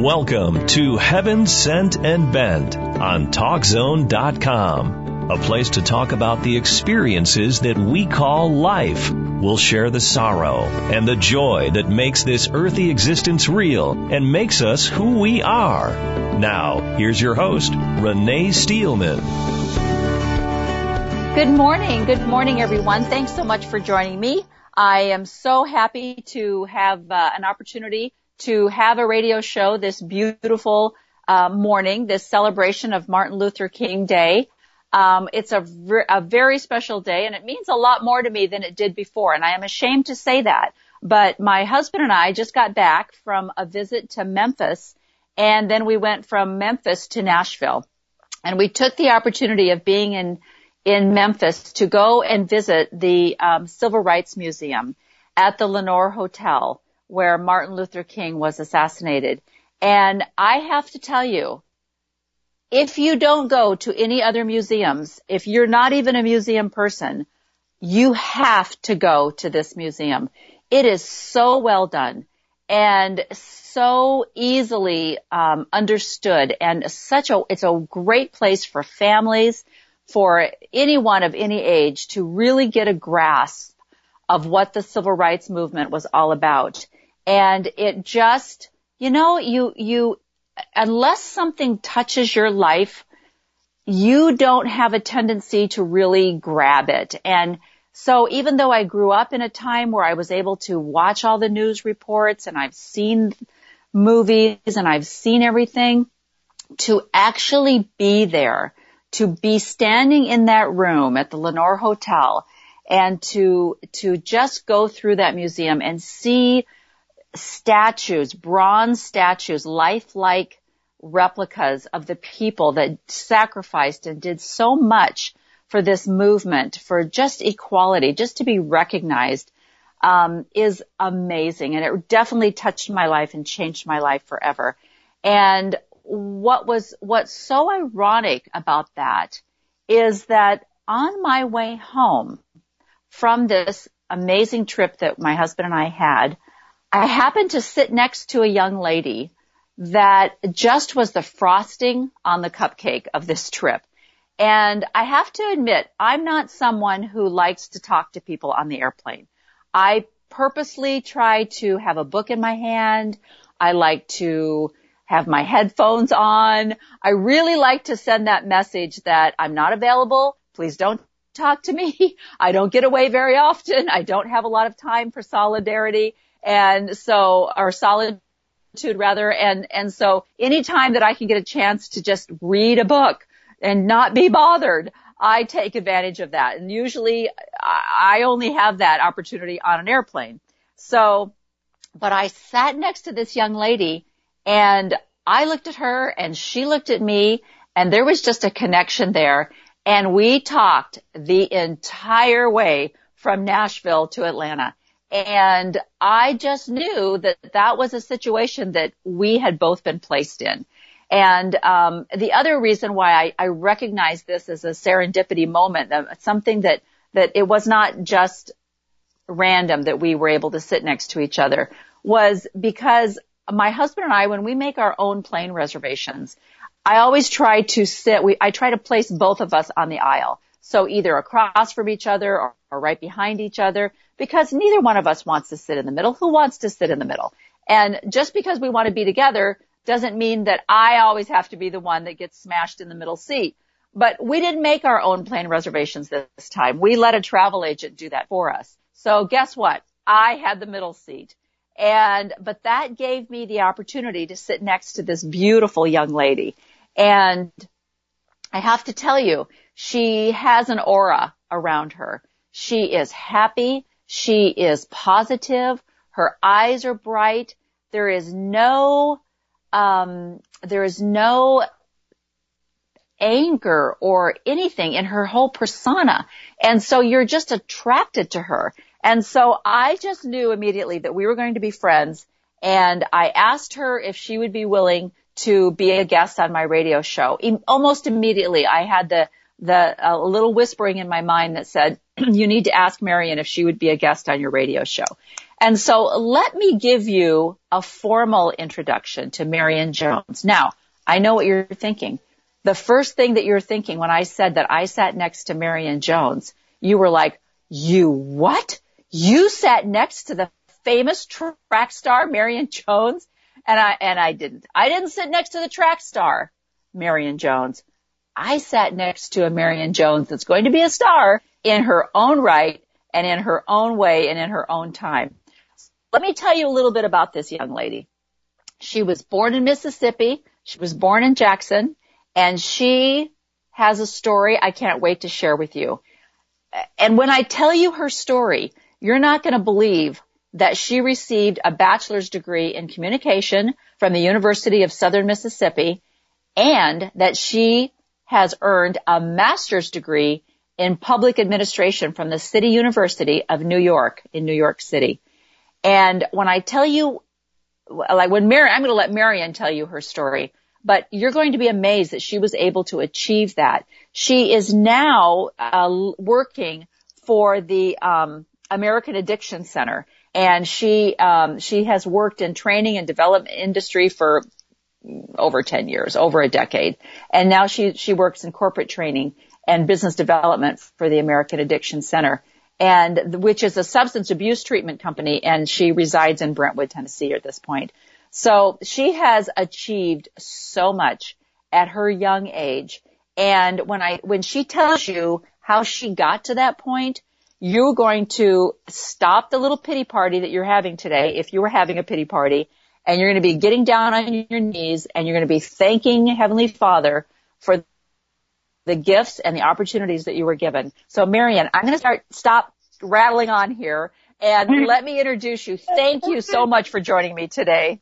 Welcome to Heaven Sent and Bent on TalkZone.com, a place to talk about the experiences that we call life. We'll share the sorrow and the joy that makes this earthly existence real and makes us who we are. Now, here's your host, Renee Steelman. Good morning. Good morning, everyone. Thanks so much for joining me. I am so happy to have uh, an opportunity to have a radio show this beautiful uh, morning, this celebration of Martin Luther King Day. Um, it's a, a very special day and it means a lot more to me than it did before. And I am ashamed to say that. But my husband and I just got back from a visit to Memphis and then we went from Memphis to Nashville. And we took the opportunity of being in, in Memphis to go and visit the um, Civil Rights Museum at the Lorraine Hotel where Martin Luther King was assassinated. And I have to tell you, if you don't go to any other museums, if you're not even a museum person, you have to go to this museum. It is so well done and so easily um, understood and such a it's a great place for families for anyone of any age to really get a grasp of what the civil rights movement was all about and it just, you know, you, you, unless something touches your life, you don't have a tendency to really grab it. And so even though I grew up in a time where I was able to watch all the news reports and I've seen movies and I've seen everything, to actually be there, to be standing in that room at the Lorraine Hotel and to, to just go through that museum and see statues, bronze statues, lifelike replicas of the people that sacrificed and did so much for this movement, for just equality, just to be recognized, um, is amazing. And it definitely touched my life and changed my life forever. And what was, what's so ironic about that is that on my way home from this amazing trip that my husband and I had, I happened to sit next to a young lady that just was the frosting on the cupcake of this trip. And I have to admit, I'm not someone who likes to talk to people on the airplane. I purposely try to have a book in my hand. I like to have my headphones on. I really like to send that message that I'm not available. Please don't talk to me. I don't get away very often. I don't have a lot of time for solidarity. And so, or solitude rather. And, and so anytime that I can get a chance to just read a book and not be bothered, I take advantage of that. And usually I only have that opportunity on an airplane. So, but I sat next to this young lady and I looked at her and she looked at me and there was just a connection there. And we talked the entire way from Nashville to Atlanta. And I just knew that that was a situation that we had both been placed in. And um, the other reason why I, I recognize this as a serendipity moment, something that that it was not just random that we were able to sit next to each other, was because my husband and I, when we make our own plane reservations, I always try to sit. We I try to place both of us on the aisle, so either across from each other or, or right behind each other, because neither one of us wants to sit in the middle. Who wants to sit in the middle? And just because we want to be together doesn't mean that I always have to be the one that gets smashed in the middle seat. But we didn't make our own plane reservations this time. We let a travel agent do that for us. So guess what? I had the middle seat. And, but that gave me the opportunity to sit next to this beautiful young lady. And I have to tell you, she has an aura around her. She is happy. She is positive. Her eyes are bright. There is no, um, there is no anger or anything in her whole persona. And so you're just attracted to her. And so I just knew immediately that we were going to be friends. And I asked her if she would be willing to be a guest on my radio show. Almost immediately I had the, the, a little whispering in my mind that said, you need to ask Marion if she would be a guest on your radio show. And so let me give you a formal introduction to Marion Jones. Now, I know what you're thinking. The first thing that you're thinking when I said that I sat next to Marion Jones, you were like, you what? You sat next to the famous track star, Marion Jones? And I, and I didn't. I didn't sit next to the track star, Marion Jones. I sat next to a Marion Jones that's going to be a star in her own right and in her own way and in her own time. Let me tell you a little bit about this young lady. She was born in Mississippi. She was born in Jackson and she has a story I can't wait to share with you. And when I tell you her story, you're not going to believe that she received a bachelor's degree in communication from the University of Southern Mississippi and that she has earned a master's degree in public administration from the City University of New York in New York City. And when I tell you, like when Mary, I'm going to let Marion tell you her story, but you're going to be amazed that she was able to achieve that. She is now uh, working for the um, American Addiction Center, and she um, she has worked in training and development industry for over 10 years, over a decade, and now she she works in corporate training and business development for the American Addiction Center and which is a substance abuse treatment company and she resides in Brentwood, Tennessee at this point. So she has achieved so much at her young age. And when I, when she tells you how she got to that point, you're going to stop the little pity party that you're having today, if you were having a pity party, and you're going to be getting down on your knees and you're going to be thanking Heavenly Father for the gifts and the opportunities that you were given. So Marion, I'm going to start, stop rattling on here and mm-hmm. let me introduce you. Thank you so much for joining me today.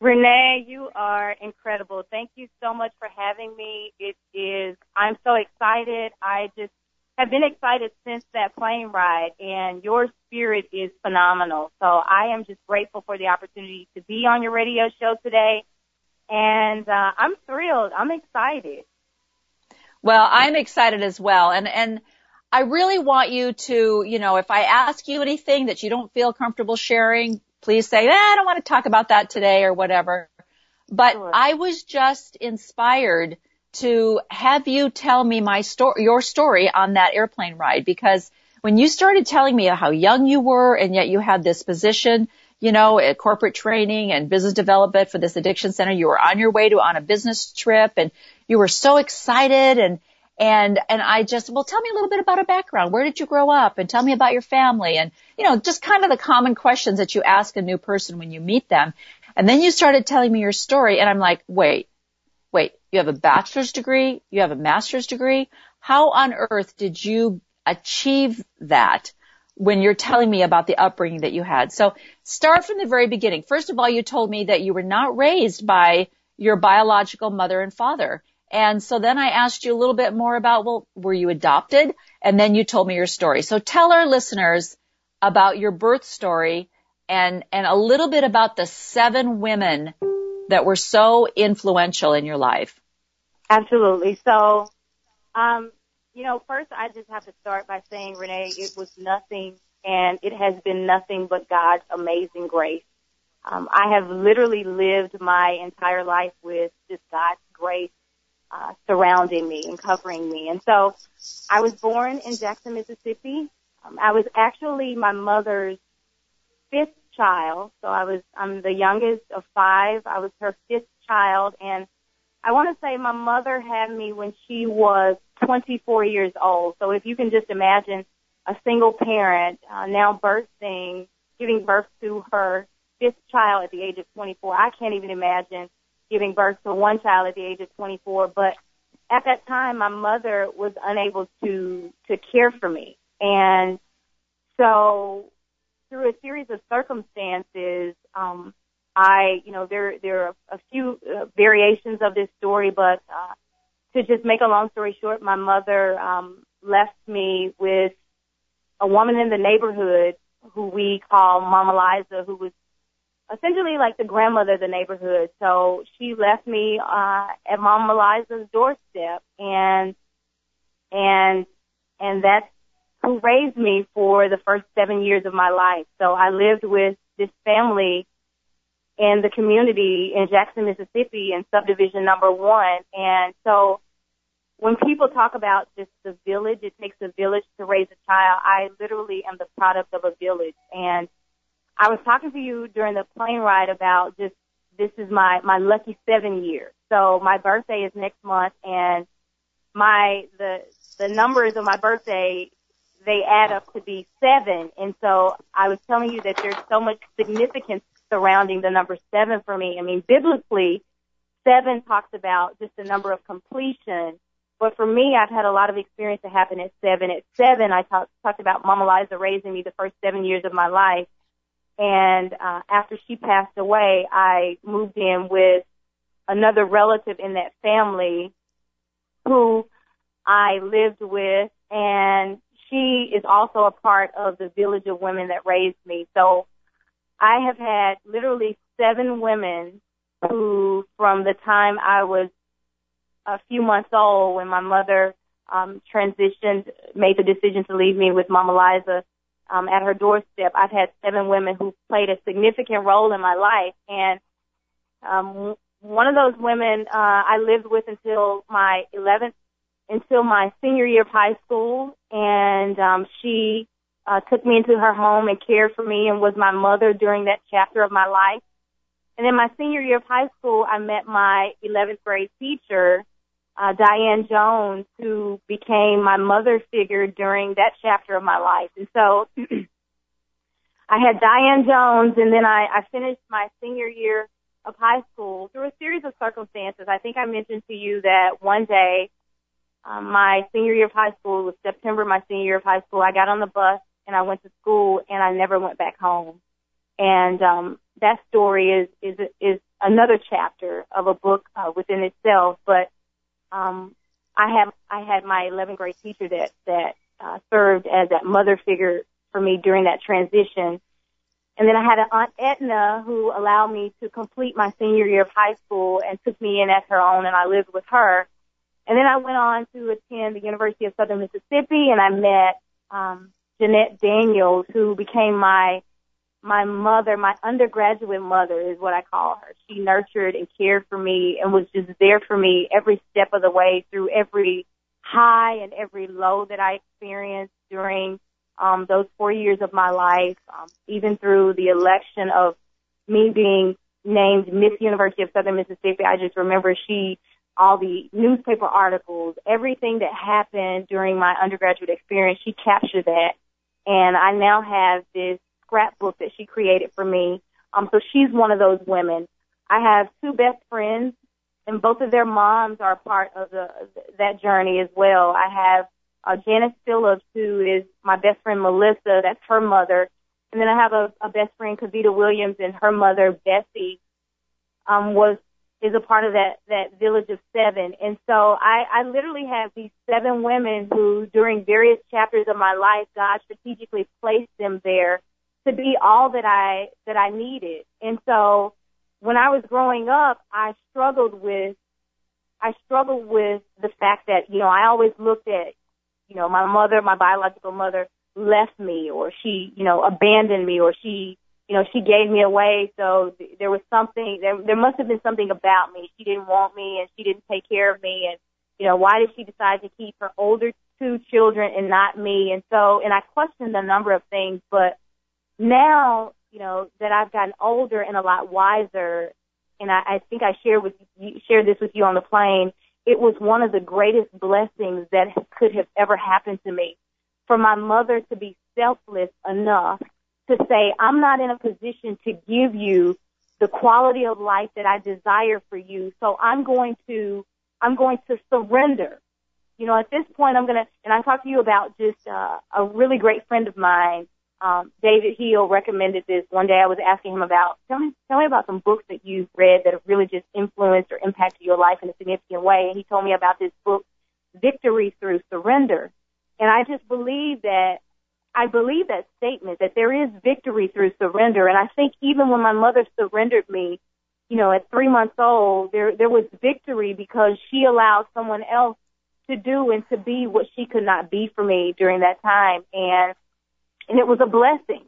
Renee, you are incredible. Thank you so much for having me. It is, I'm so excited. I just have been excited since that plane ride and your spirit is phenomenal. So I am just grateful for the opportunity to be on your radio show today. And, uh, I'm thrilled. I'm excited. Well, I'm excited as well. And, and I really want you to, you know, if I ask you anything that you don't feel comfortable sharing, please say, eh, I don't want to talk about that today or whatever. But sure. I was just inspired to have you tell me my story, your story on that airplane ride because when you started telling me how young you were and yet you had this position, you know, at corporate training and business development for this addiction center, you were on your way to on a business trip and you were so excited and and, and I just, well, tell me a little bit about a background. Where did you grow up? And tell me about your family and, you know, just kind of the common questions that you ask a new person when you meet them. And then you started telling me your story and I'm like, wait, wait, you have a bachelor's degree? You have a master's degree? How on earth did you achieve that when you're telling me about the upbringing that you had? So start from the very beginning. First of all, you told me that you were not raised by your biological mother and father. And so then I asked you a little bit more about, well, were you adopted? And then you told me your story. So tell our listeners about your birth story and, and a little bit about the seven women that were so influential in your life. Absolutely. So, um, you know, first I just have to start by saying, Renee, it was nothing and it has been nothing but God's amazing grace. Um, I have literally lived my entire life with just God's grace uh, surrounding me and covering me. And so I was born in Jackson, Mississippi. Um, I was actually my mother's fifth child. So I was, I'm the youngest of five. I was her fifth child. And I want to say my mother had me when she was 24 years old. So if you can just imagine a single parent uh, now birthing, giving birth to her fifth child at the age of 24, I can't even imagine giving birth to one child at the age of 24, but at that time my mother was unable to to care for me. And so through a series of circumstances, um I, you know, there there are a few uh, variations of this story, but uh to just make a long story short, my mother um left me with a woman in the neighborhood who we call Mama Liza, who was essentially like the grandmother of the neighborhood. So she left me uh at Mama Liza's doorstep and and and that's who raised me for the first seven years of my life. So I lived with this family in the community in Jackson, Mississippi in subdivision number one. And so when people talk about just the village, it takes a village to raise a child. I literally am the product of a village. And I was talking to you during the plane ride about just this is my, my lucky seven year. So my birthday is next month and my, the, the numbers of my birthday, they add up to be seven. And so I was telling you that there's so much significance surrounding the number seven for me. I mean, biblically, seven talks about just the number of completion. But for me, I've had a lot of experience to happen at seven. At seven, I talk, talked about Mama Liza raising me the first seven years of my life. And uh, after she passed away, I moved in with another relative in that family who I lived with, and she is also a part of the village of women that raised me. So I have had literally seven women who, from the time I was a few months old, when my mother um, transitioned, made the decision to leave me with Mama Liza um, at her doorstep, I've had seven women who played a significant role in my life. And um, one of those women uh, I lived with until my 11th, until my senior year of high school, and um, she uh, took me into her home and cared for me and was my mother during that chapter of my life. And in my senior year of high school, I met my 11th grade teacher, uh, Diane Jones, who became my mother figure during that chapter of my life. And so I had Diane Jones and then I, I finished my senior year of high school through a series of circumstances. I think I mentioned to you that one day, um, my senior year of high school was September, my senior year of high school. I got on the bus and I went to school and I never went back home. And um, that story is is is another chapter of a book uh, within itself. But um, I have I had my 11th grade teacher that that uh, served as that mother figure for me during that transition. And then I had an aunt Etna who allowed me to complete my senior year of high school and took me in as her own, and I lived with her. And then I went on to attend the University of Southern Mississippi, and I met um, Jeanette Daniels, who became my my mother, my undergraduate mother is what I call her. She nurtured and cared for me and was just there for me every step of the way through every high and every low that I experienced during um, those four years of my life, um, even through the election of me being named Miss University of Southern Mississippi. I just remember she, all the newspaper articles, everything that happened during my undergraduate experience, she captured that and I now have this scrapbook that she created for me. Um, so she's one of those women. I have two best friends, and both of their moms are part of the that journey as well. I have uh, Janice Phillips, who is my best friend Melissa. That's her mother, and then I have a, a best friend Kavita Williams, and her mother Bessie um, was is a part of that that village of seven. And so I, I literally have these seven women who, during various chapters of my life, God strategically placed them there to be all that I that I needed. And so when I was growing up, I struggled with I struggled with the fact that you know I always looked at you know my mother, my biological mother, left me or she you know abandoned me or she you know, she gave me away. So th- there was something, there, there must have been something about me. She didn't want me and she didn't take care of me. And, you know, why did she decide to keep her older two children and not me? And so, and I questioned a number of things, but now, you know, that I've gotten older and a lot wiser, and I, I think I shared with you, shared this with you on the plane. It was one of the greatest blessings that could have ever happened to me. For my mother to be selfless enough to say, I'm not in a position to give you the quality of life that I desire for you. So I'm going to, I'm going to surrender. You know, at this point, I'm going to, and I talked to you about just uh, a really great friend of mine, um, David Hill recommended this. One day I was asking him about, tell me, tell me about some books that you've read that have really just influenced or impacted your life in a significant way. And he told me about this book, Victory Through Surrender. And I just believe that I believe that statement that there is victory through surrender. And I think even when my mother surrendered me, you know, at three months old, there there was victory because she allowed someone else to do and to be what she could not be for me during that time. And, and it was a blessing.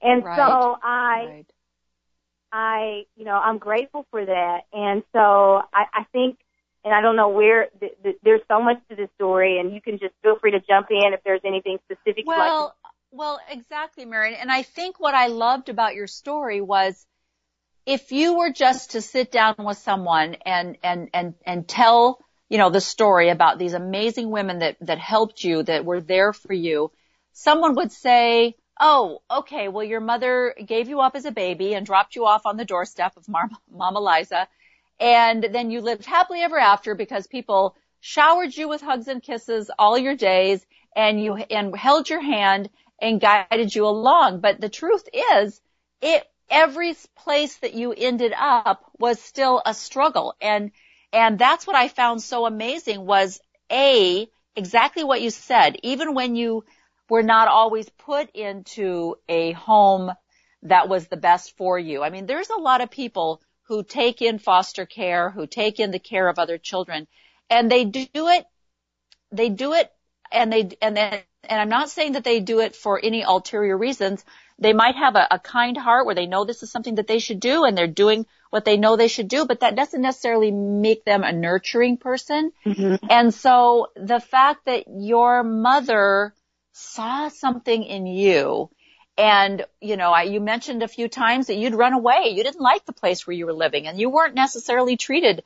And right. so I, right. I, you know, I'm grateful for that. And so I, I think, and I don't know where, th- th- there's so much to this story and you can just feel free to jump in if there's anything specific. Well, like well, exactly, Marion. And I think what I loved about your story was if you were just to sit down with someone and, and, and, and tell, you know, the story about these amazing women that, that helped you, that were there for you, someone would say, oh, okay, well your mother gave you up as a baby and dropped you off on the doorstep of Mar- Mama Liza. And then you lived happily ever after because people showered you with hugs and kisses all your days and you, and held your hand and guided you along. But the truth is, it, every place that you ended up was still a struggle. And, and that's what I found so amazing was A, exactly what you said. Even when you were not always put into a home that was the best for you. I mean, there's a lot of people who take in foster care, who take in the care of other children, and they do it, they do it, and they, and then, and I'm not saying that they do it for any ulterior reasons. They might have a, a kind heart where they know this is something that they should do and they're doing what they know they should do, but that doesn't necessarily make them a nurturing person. Mm-hmm. And so the fact that your mother saw something in you and, you know, I, you mentioned a few times that you'd run away. You didn't like the place where you were living and you weren't necessarily treated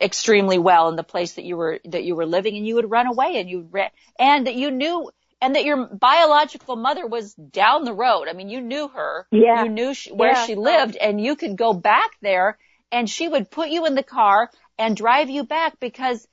extremely well in the place that you were, that you were living and you would run away and you re- and that you knew, and that your biological mother was down the road. I mean, you knew her. Yeah. You knew she, where Yeah. she lived and you could go back there and she would put you in the car and drive you back because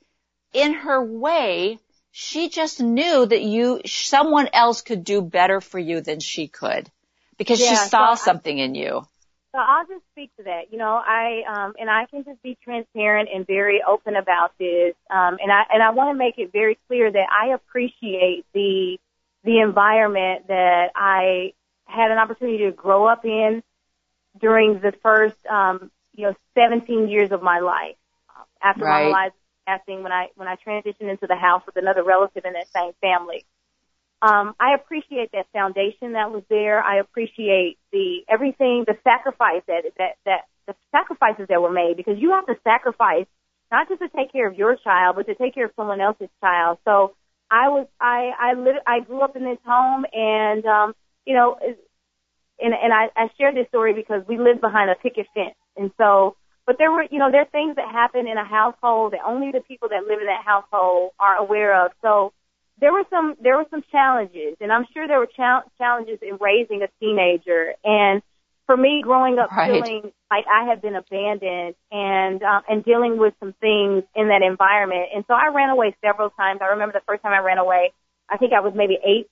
in her way, she just knew that you, someone else could do better for you than she could because she saw so I- something in you. So I'll just speak to that. You know, I um and I can just be transparent and very open about this. Um and I and I want to make it very clear that I appreciate the the environment that I had an opportunity to grow up in during the first um you know 17 years of my life after Right. my life passing when I when I transitioned into the house with another relative in that same family. Um, I appreciate that foundation that was there. I appreciate the everything, the sacrifice that that that the sacrifices that were made because you have to sacrifice not just to take care of your child, but to take care of someone else's child. So I was I I lit, I grew up in this home, and um, you know, and and I, I share this story because we lived behind a picket fence, and so. But there were, you know, there are things that happen in a household that only the people that live in that household are aware of. So there were some there were some challenges, and I'm sure there were chal- challenges in raising a teenager. And for me, growing up Right. feeling like I had been abandoned and um, and dealing with some things in that environment, and so I ran away several times. I remember the first time I ran away, I think I was maybe eight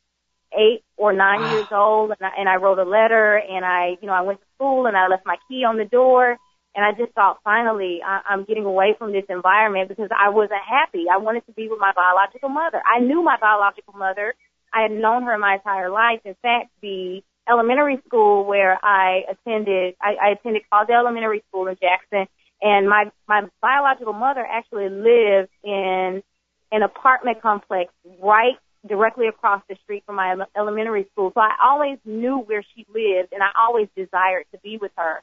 eight or nine Wow. years old, and I, and I wrote a letter, and I you know I went to school, and I left my key on the door. And I just thought, finally, I, I'm getting away from this environment because I wasn't happy. I wanted to be with my biological mother. I knew my biological mother. I had known her my entire life. In fact, the elementary school where I attended, I, I attended Causdale Elementary School in Jackson, and my my biological mother actually lived in an apartment complex right directly across the street from my elementary school. So I always knew where she lived, and I always desired to be with her.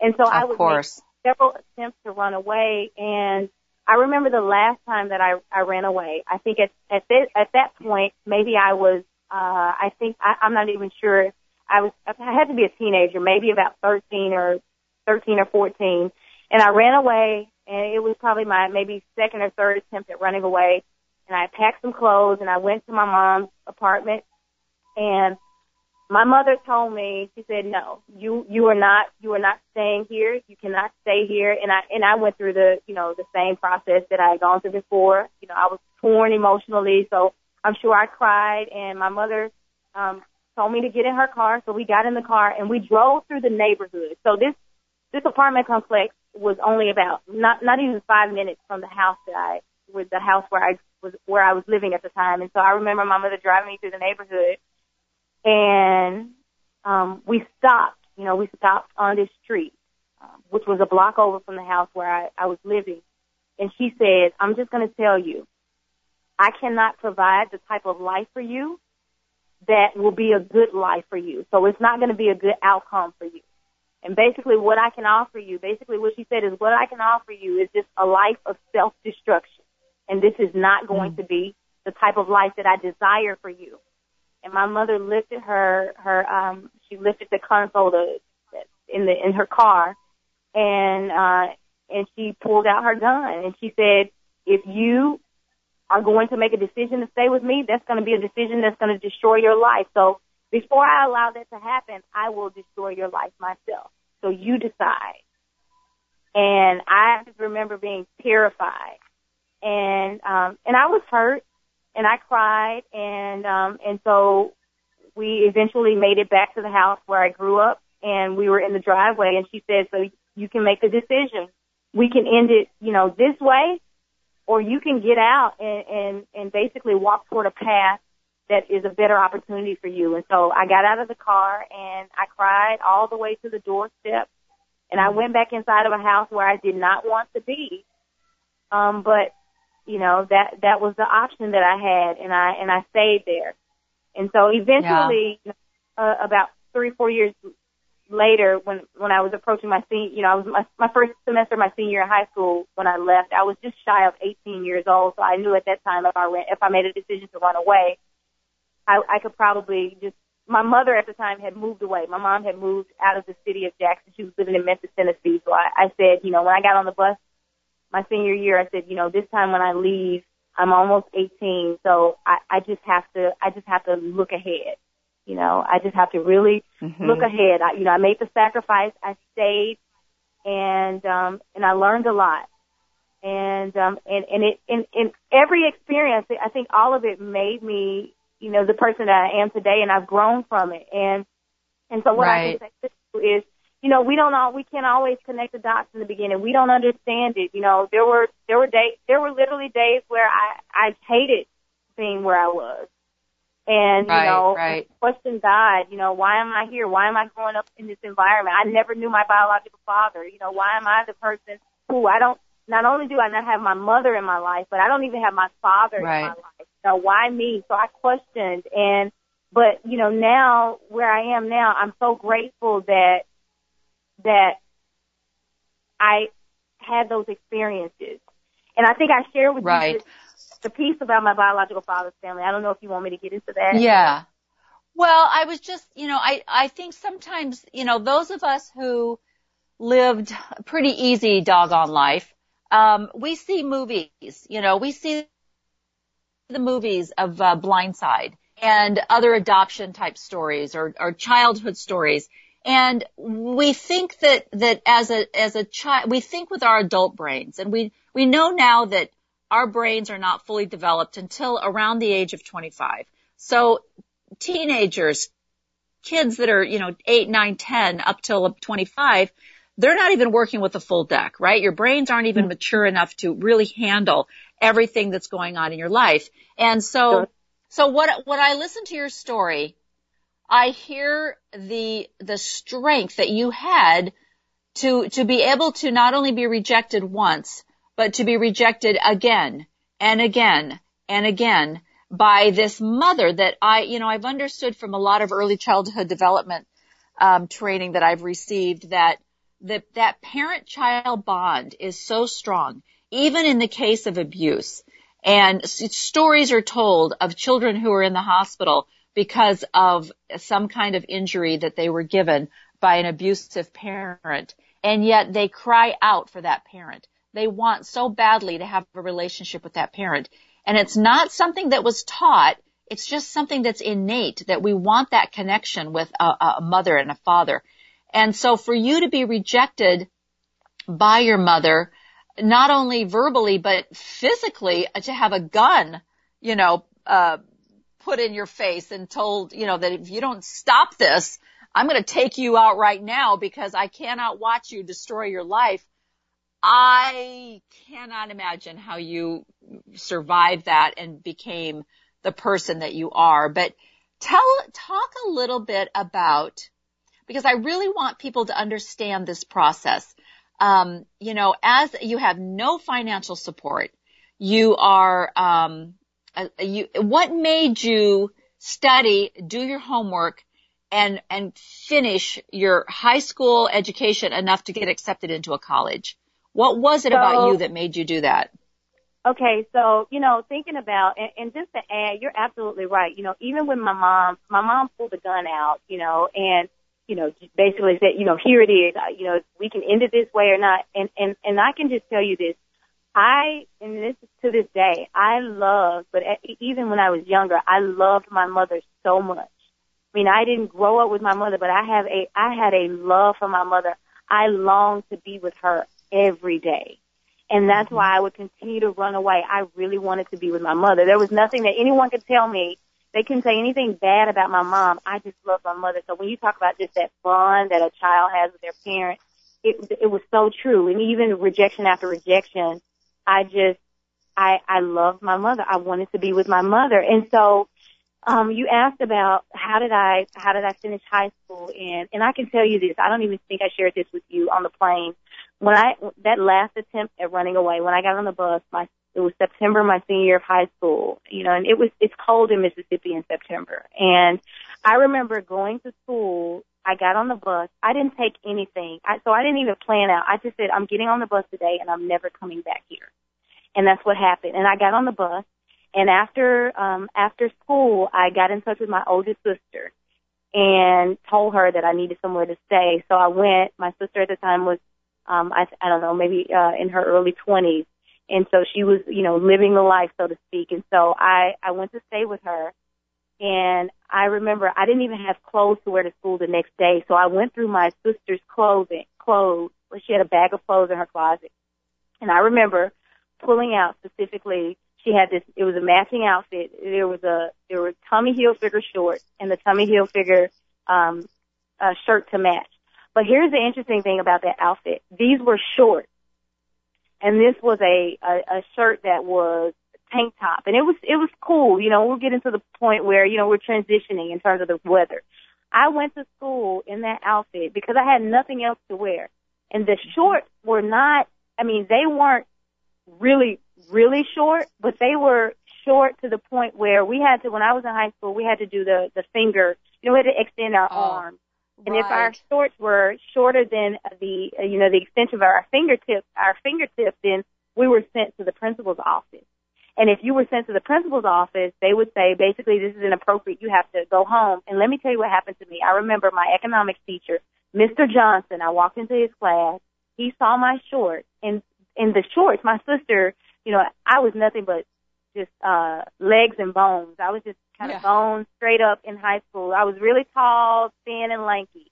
And so I Of would course. make several attempts to run away, and I remember the last time that I I ran away. I think at at this, at that point maybe I was uh I think I, I'm not even sure I was I had to be a teenager, maybe about 13 or 13 or 14, and I ran away, and it was probably my maybe second or third attempt at running away. And I packed some clothes and I went to my mom's apartment, and my mother told me she said no you you are not you are not staying here. You cannot stay here. And i and i went through the you know the same process that i had gone through before. You know i was torn emotionally so i'm sure i cried. And my mother um told me to get in her car so we got in the car and we drove through the neighborhood. So this this apartment complex was only about not not even five minutes from the house that i with the house where i was where i was living at the time. And so i remember my mother driving me through the neighborhood and um, we stopped. You know, we stopped on this street, um, which was a block over from the house where I, I was living. And she said, "I'm just going to tell you, I cannot provide the type of life for you that will be a good life for you. So it's not going to be a good outcome for you. And basically what I can offer you, basically what she said is what I can offer you is just a life of self-destruction. And this is not going mm. to be the type of life that I desire for you. And my mother lifted her, her, um, she lifted the console to, in the, in her car and, uh, and she pulled out her gun and she said, if you are going to make a decision to stay with me, that's going to be a decision that's going to destroy your life. So before I allow that to happen, I will destroy your life myself. So you decide. And I just remember being terrified. And um and I was hurt and I cried and um and so we eventually made it back to the house where I grew up and we were in the driveway and she said, So you can make a decision. We can end it, you know, this way or you can get out and, and, and basically walk toward a path that is a better opportunity for you. And so I got out of the car and I cried all the way to the doorstep and I went back inside of a house where I did not want to be. Um, but you know, that, that was the option that I had and I, and I stayed there. And so eventually, yeah. uh, about three, four years later, when, when I was approaching my senior, you know, I was my, my first semester of my senior year in high school when I left, I was just shy of 18 years old. So I knew at that time if I went, if I made a decision to run away, I, I could probably just, my mother at the time had moved away. My mom had moved out of the city of Jackson. She was living in Memphis, Tennessee. So I, I said, you know, when I got on the bus my senior year, I said, you know, this time when I leave, I'm almost 18. So I, I just have to, I just have to look ahead. You know, I just have to really mm-hmm. look ahead. I, you know, I made the sacrifice. I stayed and, um, and I learned a lot and um and and it in in every experience i think all of it made me you know, the person that I am today and I've grown from it. And, and so what right. I can say is, you know, we don't all, we can't always connect the dots in the beginning. We don't understand it. You know, there were, there were days, there were literally days where I, I hated being where I was. And, right, you know, right. question God, you know, why am I here? Why am I growing up in this environment? I never knew my biological father. You know, why am I the person who I don't, not only do I not have my mother in my life, but I don't even have my father right. in my life know, why me? So I questioned and, but, you know, now where I am now, I'm so grateful that, that I had those experiences. And I think I shared with right. you the piece about my biological father's family. I don't know if you want me to get into that. Yeah. Well, I was just, you know, I, I think sometimes, you know, those of us who lived a pretty easy doggone life, um, we see movies, you know, we see the movies of uh, Blindside and other adoption type stories or, or childhood stories. And we think that, that as a, as a child, we think with our adult brains and we, we know now that our brains are not fully developed until around the age of 25. So teenagers, kids that are, you know, 8, 9, 10 up till 25, they're not even working with a full deck, right? Your brains aren't even mm-hmm. mature enough to really handle everything that's going on in your life. And so, sure. so what, when I listened to your story, I hear the, the strength that you had to, to be able to not only be rejected once, but to be rejected again and again and again by this mother that I, you know, I've understood from a lot of early childhood development um, training that I've received that that that parent-child bond is so strong, even in the case of abuse. And stories are told of children who are in the hospital because of some kind of injury that they were given by an abusive parent. And yet they cry out for that parent. They want so badly to have a relationship with that parent. And it's not something that was taught. It's just something that's innate that we want that connection with a, a mother and a father. And so for you to be rejected by your mother, not only verbally, but physically to have a gun, you know, uh, put in your face and told, you know, that if you don't stop this, I'm going to take you out right now because I cannot watch you destroy your life. I cannot imagine how you survived that and became the person that you are. But tell, talk a little bit about because I really want people to understand this process. Um, you know, as you have no financial support, you are, um, uh, you, what made you study, do your homework, and and finish your high school education enough to get accepted into a college? What was it so, about you that made you do that? Okay, so you know, thinking about and, and just to add, you're absolutely right. You know, even when my mom, my mom pulled a gun out, you know, and you know, basically said, you know, here it is. You know, we can end it this way or not. And and and I can just tell you this. I, and this is to this day, I love, but even when I was younger, I loved my mother so much. I mean, I didn't grow up with my mother, but I have a, I had a love for my mother. I longed to be with her every day. And that's mm-hmm. why I would continue to run away. I really wanted to be with my mother. There was nothing that anyone could tell me. They couldn't say anything bad about my mom. I just loved my mother. So when you talk about just that bond that a child has with their parent, it, it was so true. And even rejection after rejection, I just, I, I loved my mother. I wanted to be with my mother. And so, um, you asked about how did I, how did I finish high school? And, and I can tell you this, I don't even think I shared this with you on the plane. When I, that last attempt at running away, when I got on the bus, my, it was September, my senior year of high school, you know, and it was, it's cold in Mississippi in September. And I remember going to school I got on the bus. I didn't take anything. I, so I didn't even plan out. I just said, I'm getting on the bus today and I'm never coming back here. And that's what happened. And I got on the bus and after, um, after school, I got in touch with my oldest sister and told her that I needed somewhere to stay. So I went. My sister at the time was, um, I, I don't know, maybe, uh, in her early twenties. And so she was, you know, living the life, so to speak. And so I, I went to stay with her and I remember I didn't even have clothes to wear to school the next day. So I went through my sister's clothing, clothes. She had a bag of clothes in her closet. And I remember pulling out specifically, she had this, it was a matching outfit. There was a, there were Tommy Hilfiger shorts and the Tommy Hilfiger, um, uh, shirt to match. But here's the interesting thing about that outfit. These were shorts. And this was a, a, a shirt that was tank top and it was it was cool. You know, we're getting to the point where, you know, we're transitioning in terms of the weather. I went to school in that outfit because I had nothing else to wear. And the mm-hmm. shorts were not I mean, they weren't really, really short, but they were short to the point where we had to when I was in high school we had to do the the finger you know, we had to extend our oh, arms. And right. if our shorts were shorter than the, you know, the extension of our fingertip, our fingertip, then we were sent to the principal's office. And if you were sent to the principal's office, they would say, basically, this is inappropriate. You have to go home. And let me tell you what happened to me. I remember my economics teacher, Mr. Johnson. I walked into his class. He saw my shorts, and in the shorts, my sister, you know, I was nothing but just uh legs and bones. I was just kind of yeah. bones straight up in high school. I was really tall, thin, and lanky.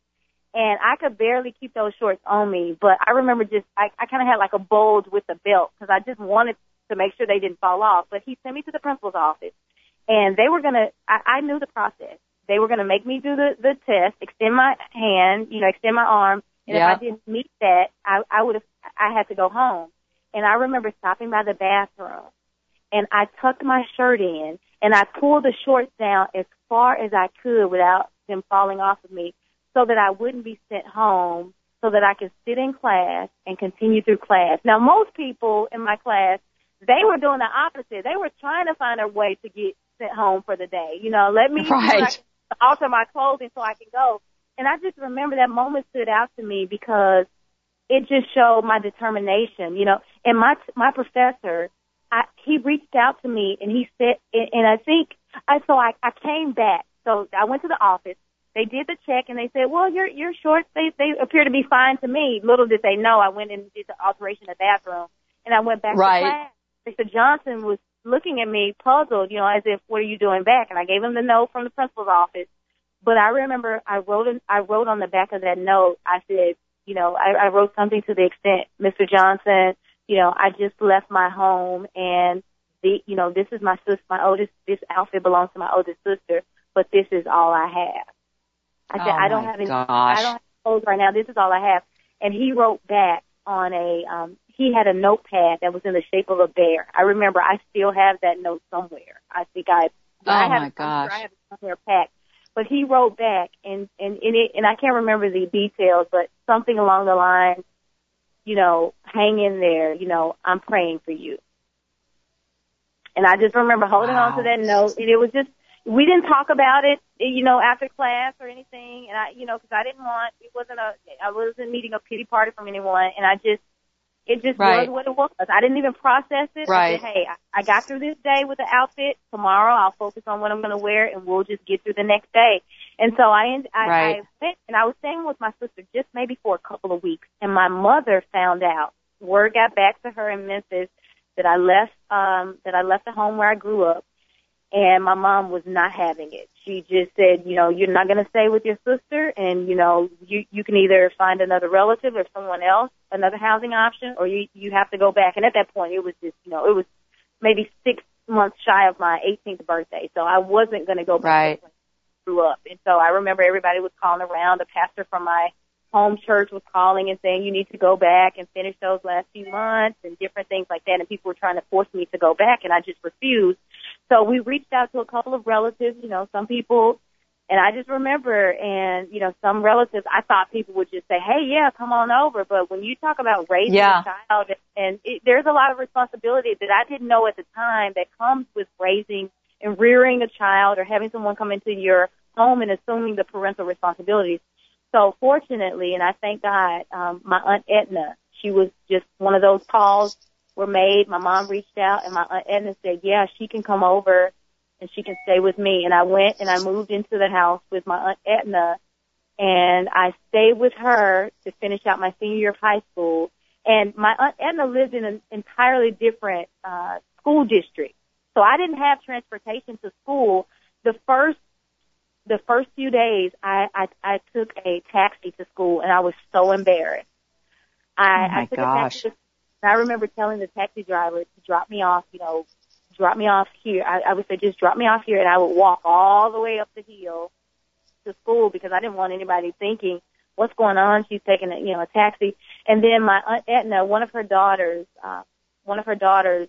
And I could barely keep those shorts on me, but I remember just, I, I kind of had like a bulge with the belt because I just wanted to make sure they didn't fall off. But he sent me to the principal's office, and they were gonna. I, I knew the process. They were gonna make me do the the test, extend my hand, you know, extend my arm, and yeah. if I didn't meet that, I I would have. I had to go home. And I remember stopping by the bathroom, and I tucked my shirt in, and I pulled the shorts down as far as I could without them falling off of me, so that I wouldn't be sent home so that I could sit in class and continue through class. Now, most people in my class they were doing the opposite. They were trying to find a way to get sent home for the day. You know, let me right. alter my clothing so I can go. And I just remember that moment stood out to me because it just showed my determination. You know, and my my professor, I, he reached out to me and he said, and I think I so I I came back. So I went to the office. They did the check and they said, well, your your shorts they they appear to be fine to me. Little did they know I went and did the alteration in the bathroom and I went back right. to class Mr. Johnson was looking at me puzzled, you know, as if, what are you doing back? And I gave him the note from the principal's office. But I remember I wrote, in, I wrote on the back of that note, I said, you know, I, I wrote something to the extent, Mr. Johnson, you know, I just left my home and the, you know, this is my sister, my oldest, this outfit belongs to my oldest sister, but this is all I have. I said, oh I don't have any, gosh. I don't have clothes right now. This is all I have. And he wrote back on a, um, he had a notepad that was in the shape of a bear. I remember I still have that note somewhere. I think I, oh I have my it gosh. I have it somewhere packed. But he wrote back and, and, and it, and I can't remember the details, but something along the lines, you know, hang in there, you know, I'm praying for you. And I just remember holding wow. on to that note and it was just, we didn't talk about it, you know, after class or anything. And I, you know, cause I didn't want, it wasn't a, I wasn't needing a pity party from anyone. And I just, it just right. was what it was. I didn't even process it. Right. I said, hey, I got through this day with the outfit. Tomorrow I'll focus on what I'm going to wear and we'll just get through the next day. And so I, I, right. I went and I was staying with my sister just maybe for a couple of weeks and my mother found out. Word got back to her in Memphis that I left, um, that I left the home where I grew up and my mom was not having it. She just said, you know, you're not going to stay with your sister, and you know, you you can either find another relative or someone else, another housing option, or you you have to go back. And at that point, it was just, you know, it was maybe six months shy of my 18th birthday, so I wasn't going to go back. Right. Grew up, and so I remember everybody was calling around. The pastor from my home church was calling and saying you need to go back and finish those last few months and different things like that. And people were trying to force me to go back, and I just refused. So we reached out to a couple of relatives, you know, some people, and I just remember, and you know, some relatives, I thought people would just say, "Hey, yeah, come on over." But when you talk about raising yeah. a child, and it, there's a lot of responsibility that I didn't know at the time that comes with raising and rearing a child, or having someone come into your home and assuming the parental responsibilities. So fortunately, and I thank God, um, my aunt Edna, she was just one of those calls were made. My mom reached out and my aunt Edna said, yeah, she can come over and she can stay with me. And I went and I moved into the house with my aunt Edna and I stayed with her to finish out my senior year of high school. And my aunt Edna lived in an entirely different, uh, school district. So I didn't have transportation to school. The first, the first few days I, I, I took a taxi to school and I was so embarrassed. I, oh my I took gosh. a taxi to and I remember telling the taxi driver to drop me off, you know, drop me off here. I, I would say just drop me off here and I would walk all the way up the hill to school because I didn't want anybody thinking, what's going on? She's taking a, you know, a taxi. And then my Aunt Edna, one of her daughters, uh, one of her daughters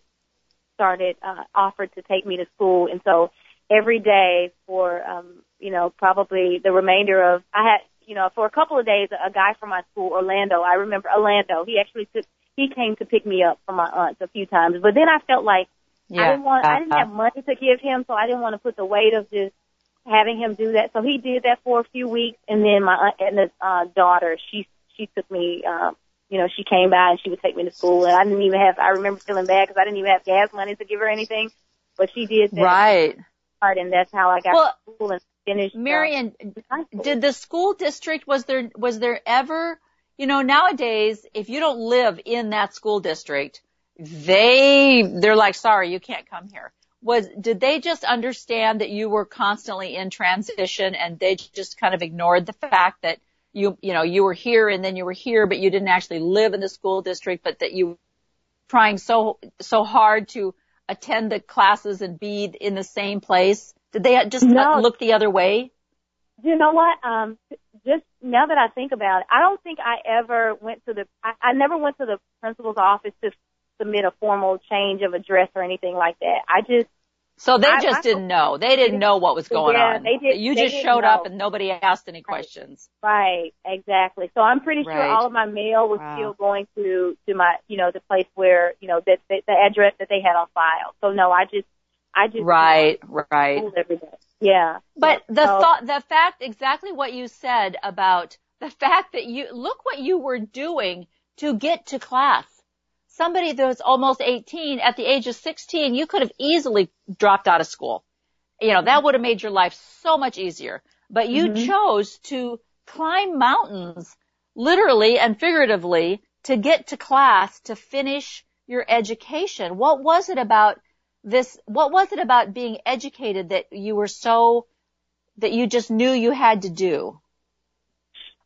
started, uh, offered to take me to school. And so every day for, um, you know, probably the remainder of, I had, you know, for a couple of days, a guy from my school, Orlando, I remember Orlando, he actually took he came to pick me up from my aunt's a few times. But then I felt like yeah. I didn't want, uh, I didn't have money to give him, so I didn't want to put the weight of just having him do that. So he did that for a few weeks, and then my aunt Edna's uh, daughter, she she took me, um, you know, she came by and she would take me to school, and I didn't even have. I remember feeling bad because I didn't even have gas money to give her anything, but she did that. Right. Part, and that's how I got well, to school and finished. Marion, uh, did the school district was there was there ever you know, nowadays, if you don't live in that school district, they, they're like, sorry, you can't come here. Was, did they just understand that you were constantly in transition and they just kind of ignored the fact that you, you know, you were here and then you were here, but you didn't actually live in the school district, but that you were trying so, so hard to attend the classes and be in the same place? Did they just no. look the other way? You know what? Um, just now that I think about it, I don't think I ever went to the, I, I never went to the principal's office to submit a formal change of address or anything like that. I just, so they I- just I- didn't know. They didn't know what was going Yeah, on. they did- you they just showed up and nobody asked any questions. right, exactly. So I'm pretty sure Right. all of my mail was Wow. still going to, to my, you know, the place where, you know, that, that the address that they had on file. So no, I just, I just, Right, right. schooled every day. Yeah. But Yeah. the So- thought, the fact, exactly what you said about the fact that you, look what you were doing to get to class. Somebody that was almost 18 at the age of 16, you could have easily dropped out of school. You know, that would have made your life so much easier. But you Mhm. chose to climb mountains, literally and figuratively, to get to class to finish your education. What was it about this, what was it about being educated that you were so, that you just knew you had to do?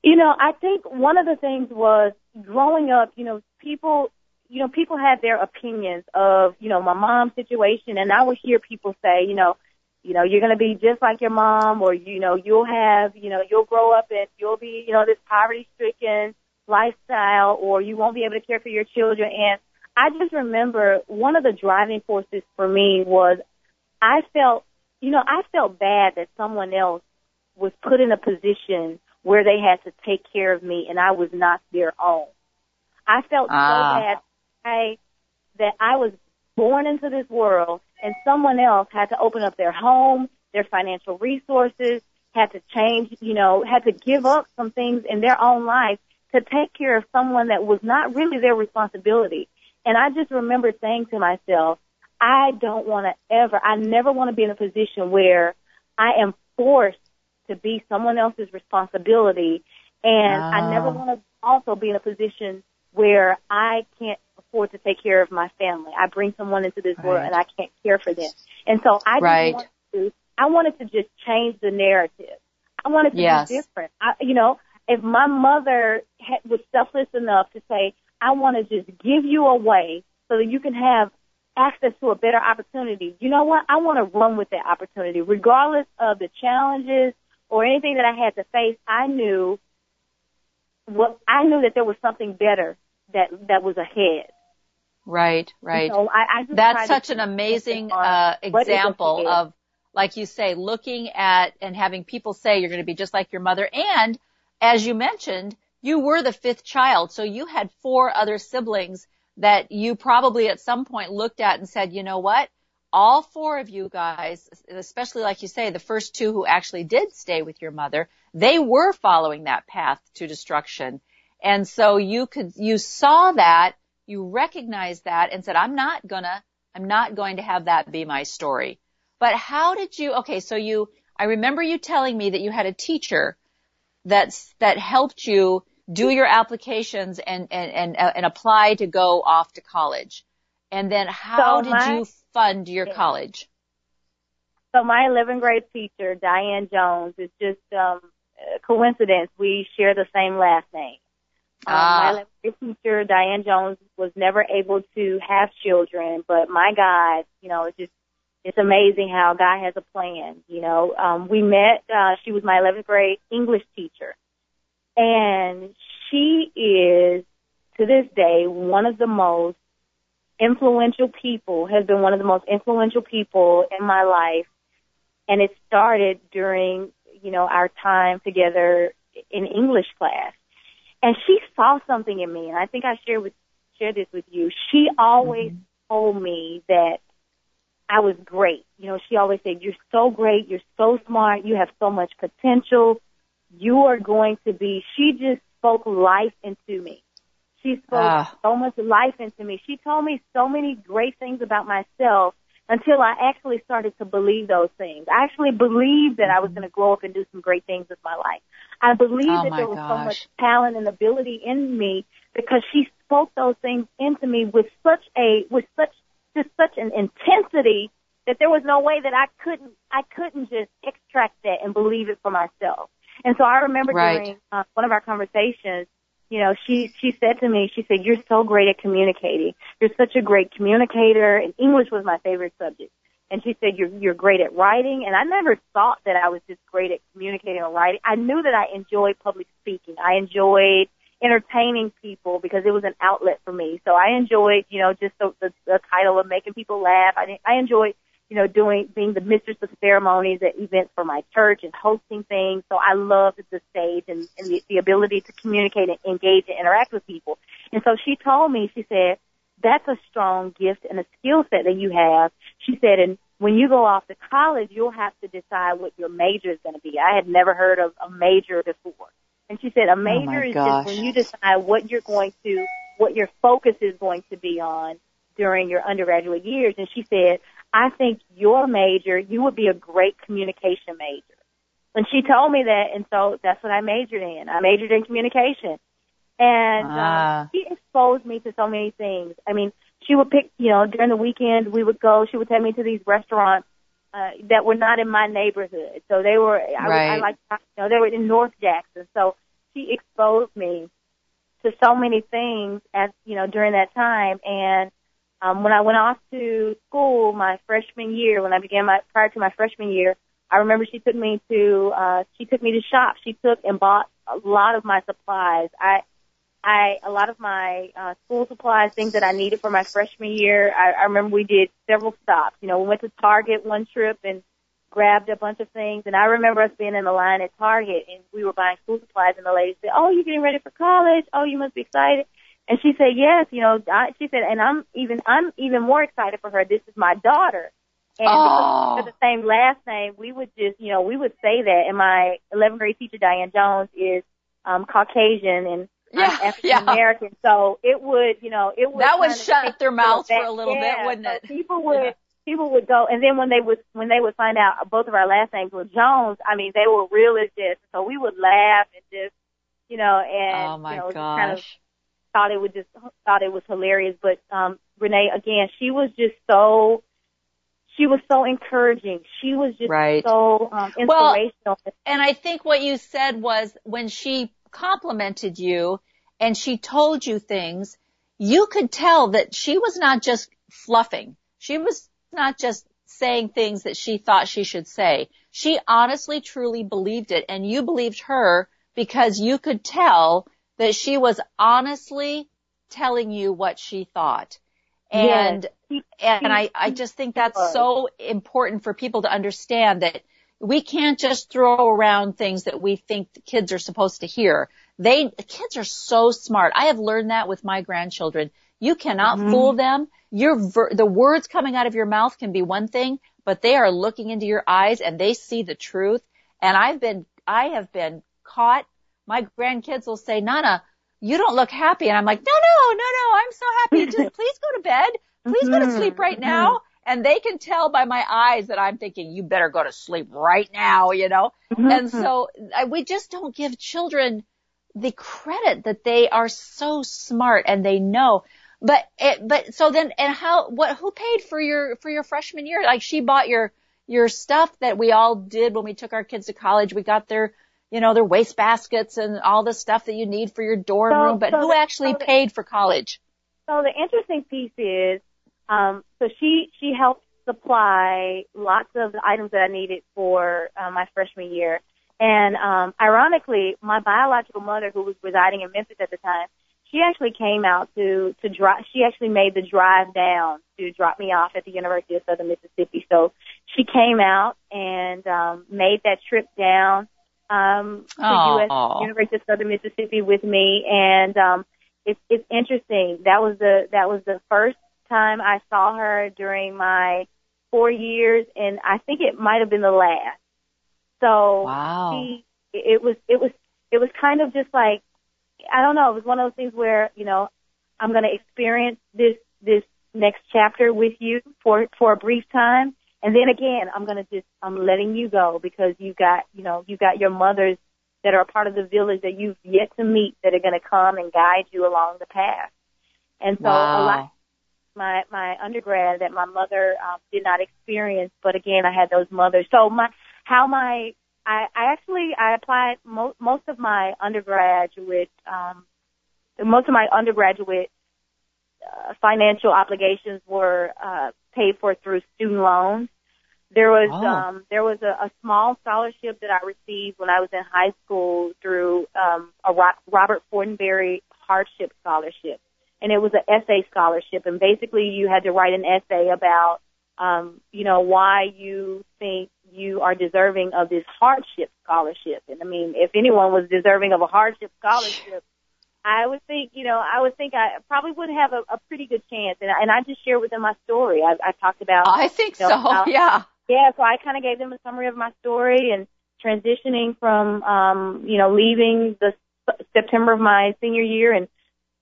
You know, I think one of the things was growing up, you know, people, you know, people had their opinions of, you know, my mom's situation and I would hear people say, you know, you know, you're going to be just like your mom or, you know, you'll have, you know, you'll grow up and you'll be, you know, this poverty stricken lifestyle or you won't be able to care for your children. And I just remember one of the driving forces for me was I felt, you know, I felt bad that someone else was put in a position where they had to take care of me and I was not their own. I felt Ah. so bad I, that I was born into this world and someone else had to open up their home, their financial resources, had to change, you know, had to give up some things in their own life to take care of someone that was not really their responsibility. And I just remember saying to myself, I don't want to ever, I never want to be in a position where I am forced to be someone else's responsibility. And I ah. never want to also be in a position where I can't afford to take care of my family. I bring someone into this right. world and I can't care for them. And so I right. just wanted to, I wanted to just change the narrative. I wanted to yes. be different. I, you know, if my mother had, was selfless enough to say, I want to just give you away so that you can have access to a better opportunity. You know what? I want to run with that opportunity, regardless of the challenges or anything that I had to face. I knew what I knew that there was something better that that was ahead. Right, right. So I, I That's such an amazing uh, example of, like you say, looking at and having people say you're going to be just like your mother. And as you mentioned, you were the fifth child, so you had four other siblings that you probably at some point looked at and said, you know what? All four of you guys, especially like you say, the first two who actually did stay with your mother, they were following that path to destruction. And so you could, you saw that, you recognized that and said, I'm not gonna, I'm not going to have that be my story. But how did you, okay, so you, I remember you telling me that you had a teacher that's, that helped you do your applications and, and, and, uh, and apply to go off to college. And then how so did my, you fund your college? So my 11th grade teacher, Diane Jones, is just, um, a coincidence. We share the same last name. Um, ah. My 11th grade teacher, Diane Jones, was never able to have children, but my God, you know, it's just, it's amazing how God has a plan. You know, um, we met, uh, she was my 11th grade English teacher and she is, to this day, one of the most influential people, has been one of the most influential people in my life. And it started during, you know, our time together in English class. And she saw something in me, and I think I shared with share this with you. She always mm-hmm. told me that I was great. You know, she always said, "You're so great. You're so smart. You have so much potential you are going to be, she just spoke life into me. She spoke ah. so much life into me. She told me so many great things about myself until I actually started to believe those things. I actually believed that I was going to grow up and do some great things with my life. I believed oh that there was gosh. so much talent and ability in me because she spoke those things into me with such a, with such, just such an intensity that there was no way that I couldn't, I couldn't just extract that and believe it for myself. And so I remember right. during uh, one of our conversations, you know, she she said to me, she said, "You're so great at communicating. You're such a great communicator." And English was my favorite subject. And she said, "You're you're great at writing." And I never thought that I was just great at communicating or writing. I knew that I enjoyed public speaking. I enjoyed entertaining people because it was an outlet for me. So I enjoyed, you know, just the, the, the title of making people laugh. I I enjoyed you know, doing, being the mistress of ceremonies at events for my church and hosting things. So I loved the stage and, and the, the ability to communicate and engage and interact with people. And so she told me, she said, that's a strong gift and a skill set that you have. She said, and when you go off to college, you'll have to decide what your major is going to be. I had never heard of a major before. And she said, a oh major oh is gosh. just when you decide what you're going to, what your focus is going to be on during your undergraduate years. And she said, I think your major, you would be a great communication major. And she told me that, and so that's what I majored in. I majored in communication. And ah. um, she exposed me to so many things. I mean, she would pick, you know, during the weekend we would go, she would take me to these restaurants uh, that were not in my neighborhood. So they were, I, right. I like, you know, they were in North Jackson. So she exposed me to so many things as, you know, during that time. And um, when I went off to school my freshman year, when I began my prior to my freshman year, I remember she took me to uh, she took me to shop. She took and bought a lot of my supplies. I I a lot of my uh, school supplies, things that I needed for my freshman year. I, I remember we did several stops. You know, we went to Target one trip and grabbed a bunch of things. And I remember us being in the line at Target and we were buying school supplies and the lady said, "Oh, you're getting ready for college? Oh, you must be excited." And she said, yes, you know, I, she said, and I'm even, I'm even more excited for her. This is my daughter. And oh. because the same last name, we would just, you know, we would say that. And my 11th grade teacher, Diane Jones, is um, Caucasian and yeah, I'm African American. Yeah. So it would, you know, it would that would shut their mouths for a little yeah, bit, wouldn't so it? People would people would go, and then when they would when they would find out both of our last names were Jones, I mean, they were really just so we would laugh and just, you know, and oh my you know, gosh. kind of thought it would just thought it was hilarious. But um Renee, again, she was just so she was so encouraging. She was just right. so um, inspirational. Well, and I think what you said was when she complimented you and she told you things, you could tell that she was not just fluffing. She was not just saying things that she thought she should say. She honestly, truly believed it and you believed her because you could tell that she was honestly telling you what she thought. And, yes. and I, I just think that's so important for people to understand that we can't just throw around things that we think the kids are supposed to hear. They, the kids are so smart. I have learned that with my grandchildren. You cannot mm-hmm. fool them. Your, ver- the words coming out of your mouth can be one thing, but they are looking into your eyes and they see the truth. And I've been, I have been caught. My grandkids will say, Nana, you don't look happy. And I'm like, no, no, no, no, I'm so happy. Just please go to bed. Please go to sleep right now. And they can tell by my eyes that I'm thinking, you better go to sleep right now, you know? Mm-hmm. And so I, we just don't give children the credit that they are so smart and they know. But it, but so then, and how, what, who paid for your, for your freshman year? Like she bought your, your stuff that we all did when we took our kids to college. We got their, you know, their waste baskets and all the stuff that you need for your dorm so, room, but so who the, actually so paid for college? So the interesting piece is, um, so she, she helped supply lots of the items that I needed for uh, my freshman year. And, um, ironically, my biological mother who was residing in Memphis at the time, she actually came out to, to drive, she actually made the drive down to drop me off at the University of Southern Mississippi. So she came out and, um, made that trip down um, to Aww. US University of Southern Mississippi with me, and um, it's it's interesting. That was the that was the first time I saw her during my four years, and I think it might have been the last. So wow. she, it was it was it was kind of just like I don't know. It was one of those things where you know I'm going to experience this this next chapter with you for for a brief time, and then again, I'm gonna just I'm letting you go because you got you know you got your mothers that are a part of the village that you've yet to meet that are gonna come and guide you along the path. And so wow. a lot my my undergrad that my mother um, did not experience, but again I had those mothers. So my how my I, I actually I applied mo- most of my undergraduate um, most of my undergraduate uh, financial obligations were uh, paid for through student loans. There was Oh. um, there was a, a small scholarship that I received when I was in high school through um, a Ro- Robert Fortenberry hardship scholarship, and it was an essay scholarship. And basically, you had to write an essay about um, you know why you think you are deserving of this hardship scholarship. And I mean, if anyone was deserving of a hardship scholarship, I would think, you know, I would think I probably would have a, a pretty good chance. And, I- and I just shared with them my story. I, I talked about, I think you so. how- yeah. yeah, so I kind of gave them a summary of my story and transitioning from, um, you know, leaving the September of my senior year and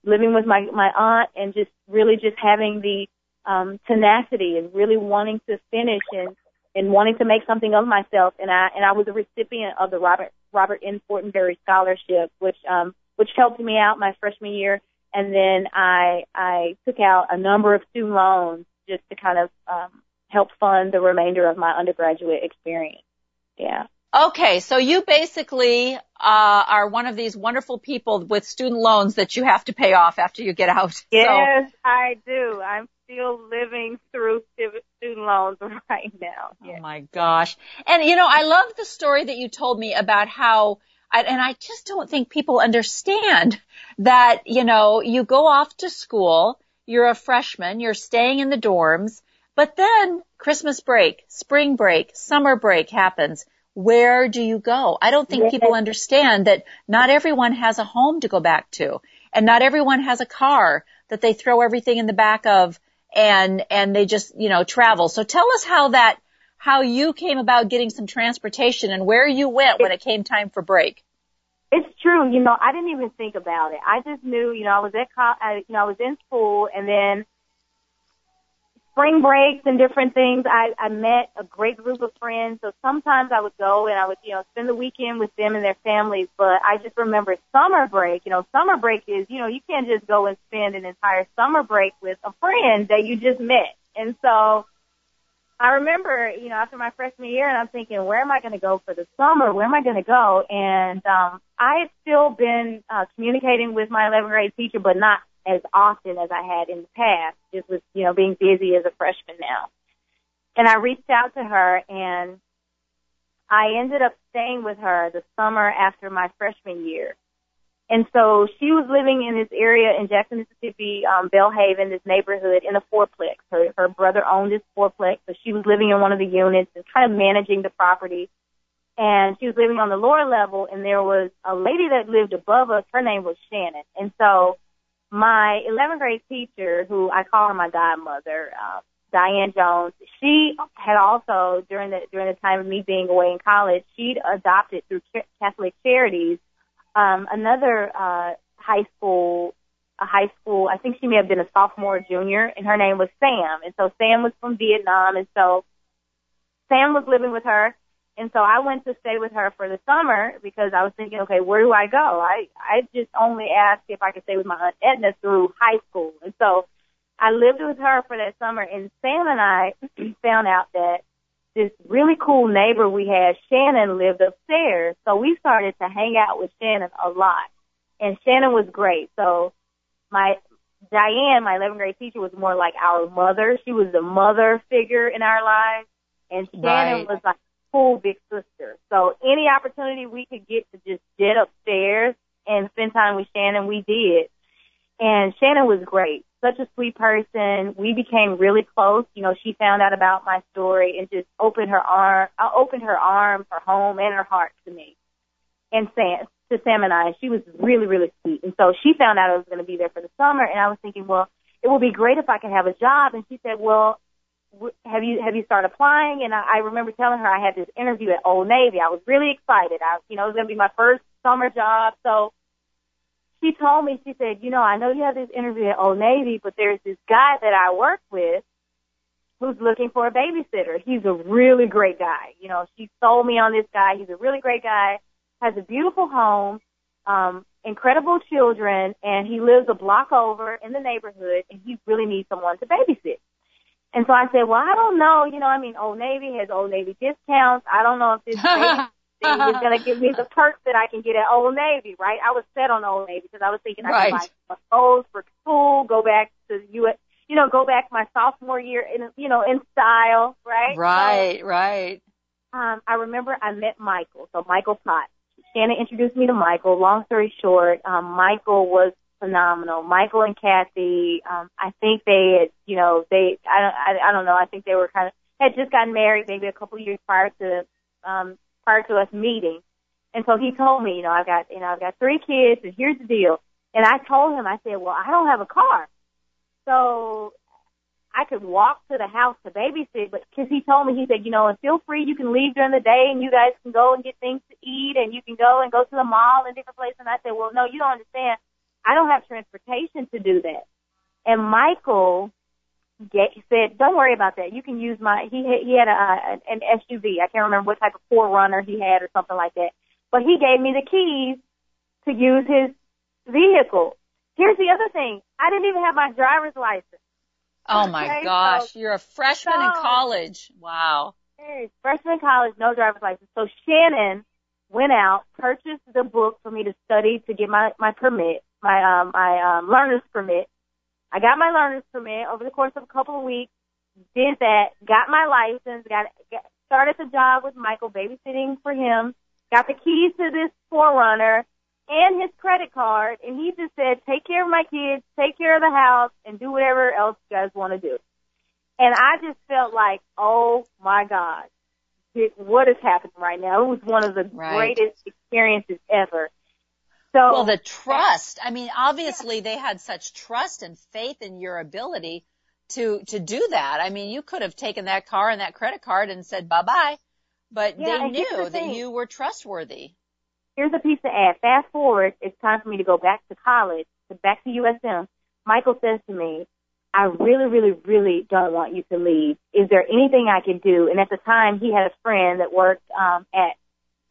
living with my, my aunt and just really just having the, um, tenacity and really wanting to finish and, and wanting to make something of myself. And I, and I was a recipient of the Robert, Robert N. Fortenberry Scholarship, which, um, which helped me out my freshman year. And then I, I took out a number of student loans just to kind of, um, help fund the remainder of my undergraduate experience. Yeah. Okay, so you basically uh, are one of these wonderful people with student loans that you have to pay off after you get out. So- Yes, I do. I'm still living through student loans right now. Oh my gosh. And you know, I love the story that you told me about how, I- and I just don't think people understand that, you know, you go off to school, you're a freshman, you're staying in the dorms, but then Christmas break, spring break, summer break happens. Where do you go? I don't think Yes. people understand that not everyone has a home to go back to and not everyone has a car that they throw everything in the back of and, and they just, you know, travel. So tell us how that, how you came about getting some transportation and where you went when it came time for break. It's true. You know, I didn't even think about it. I just knew, you know, I was at, co- you know, I was in school and then spring breaks and different things, I, I met a great group of friends. So sometimes I would go and I would, you know, spend the weekend with them and their families. But I just remember summer break. You know, summer break is, you know, you can't just go and spend an entire summer break with a friend that you just met. And so I remember, you know, after my freshman year and I'm thinking, where am I going to go for the summer? Where am I going to go? And, um, I had still been, uh, communicating with my 11th grade teacher, but not as often as I had in the past, just with, you know, being busy as a freshman now. And I reached out to her and I ended up staying with her the summer after my freshman year. And so she was living in this area in Jackson, Mississippi, um, Belhaven, this neighborhood in a fourplex. Her, her brother owned this fourplex, so she was living in one of the units and kind of managing the property. And she was living on the lower level, and there was a lady that lived above us. Her name was Shannon. And so my 11th grade teacher, who I call her my godmother, uh, Diane Jones, she had also during the during the time of me being away in college, she'd adopted through Catholic Charities um, another uh, high school, a high school. I think she may have been a sophomore, or junior, and her name was Sam. And so Sam was from Vietnam, and so Sam was living with her. And so I went to stay with her for the summer because I was thinking, okay, where do I go? I I just only asked if I could stay with my aunt Edna through high school, and so I lived with her for that summer. And Sam and I found out that this really cool neighbor we had, Shannon, lived upstairs. So we started to hang out with Shannon a lot, and Shannon was great. So my Diane, my 11th grade teacher, was more like our mother. She was the mother figure in our lives, and Shannon Right. was like big sister. So any opportunity we could get to just get upstairs and spend time with Shannon, we did. And Shannon was great. Such a sweet person. We became really close. You know, she found out about my story and just opened her arm, uh, opened her arms, her home, and her heart to me. And Sam, to Sam and I, she was really, really sweet. And so she found out I was going to be there for the summer, and I was thinking, well, it would be great if I could have a job. And she said, well, have you have you started applying? And I, I remember telling her I had this interview at Old Navy. I was really excited. I, you know, it was going to be my first summer job. So she told me, she said, you know, I know you have this interview at Old Navy, but there's this guy that I work with who's looking for a babysitter. He's a really great guy. You know, she sold me on this guy. He's a really great guy, has a beautiful home, um, incredible children, and he lives a block over in the neighborhood, and he really needs someone to babysit. And so I said, well, I don't know. You know, I mean, Old Navy has Old Navy discounts. I don't know if this thing is going to give me the perks that I can get at Old Navy, right? I was set on Old Navy because I was thinking I could buy clothes for school, go back to U.S., you know, go back my sophomore year in, you know, in style, right? Right, right. Um, I remember I met Michael, so Michael Potts. Shannon introduced me to Michael. Long story short, um, Michael was phenomenal. Michael and Kathy, um, I think they had, you know, they, I don't, I, I don't know, I think they were kind of, had just gotten married maybe a couple years prior to, um, prior to us meeting. And so he told me, you know, I've got, you know, I've got three kids and here's the deal. And I told him, I said, well, I don't have a car. So I could walk to the house to babysit, but because he told me, he said, you know, and feel free, you can leave during the day and you guys can go and get things to eat and you can go and go to the mall and different places. And I said, well, no, you don't understand. I don't have transportation to do that. And Michael get, said, don't worry about that. You can use my, he, had- he had a, an SUV. I can't remember what type of 4Runner he had or something like that. But he gave me the keys to use his vehicle. Here's the other thing. I didn't even have my driver's license. Oh my Okay, so- gosh, you're a freshman in college. Wow. Hey, freshman in college, no driver's license. So Shannon went out, purchased the book for me to study to get my my permit, my um my um learner's permit. I got my learner's permit over the course of a couple of weeks. Did that, got my license, got, got started the job with Michael babysitting for him. Got the keys to this 4Runner and his credit card, and he just said, "Take care of my kids, take care of the house, and do whatever else you guys want to do." And I just felt like, oh my God, what is happening right now? It was one of the Right. greatest experiences ever. So, Well, the trust. I mean, obviously they had such trust and faith in your ability to to do that. I mean, you could have taken that car and that credit card and said bye bye, but Yeah, they knew the that you were trustworthy. Here's a piece to add. Fast forward, it's time for me to go back to college, to back to USM. Michael says to me, I really, really, really don't want you to leave. Is there anything I can do? And at the time, he had a friend that worked um, at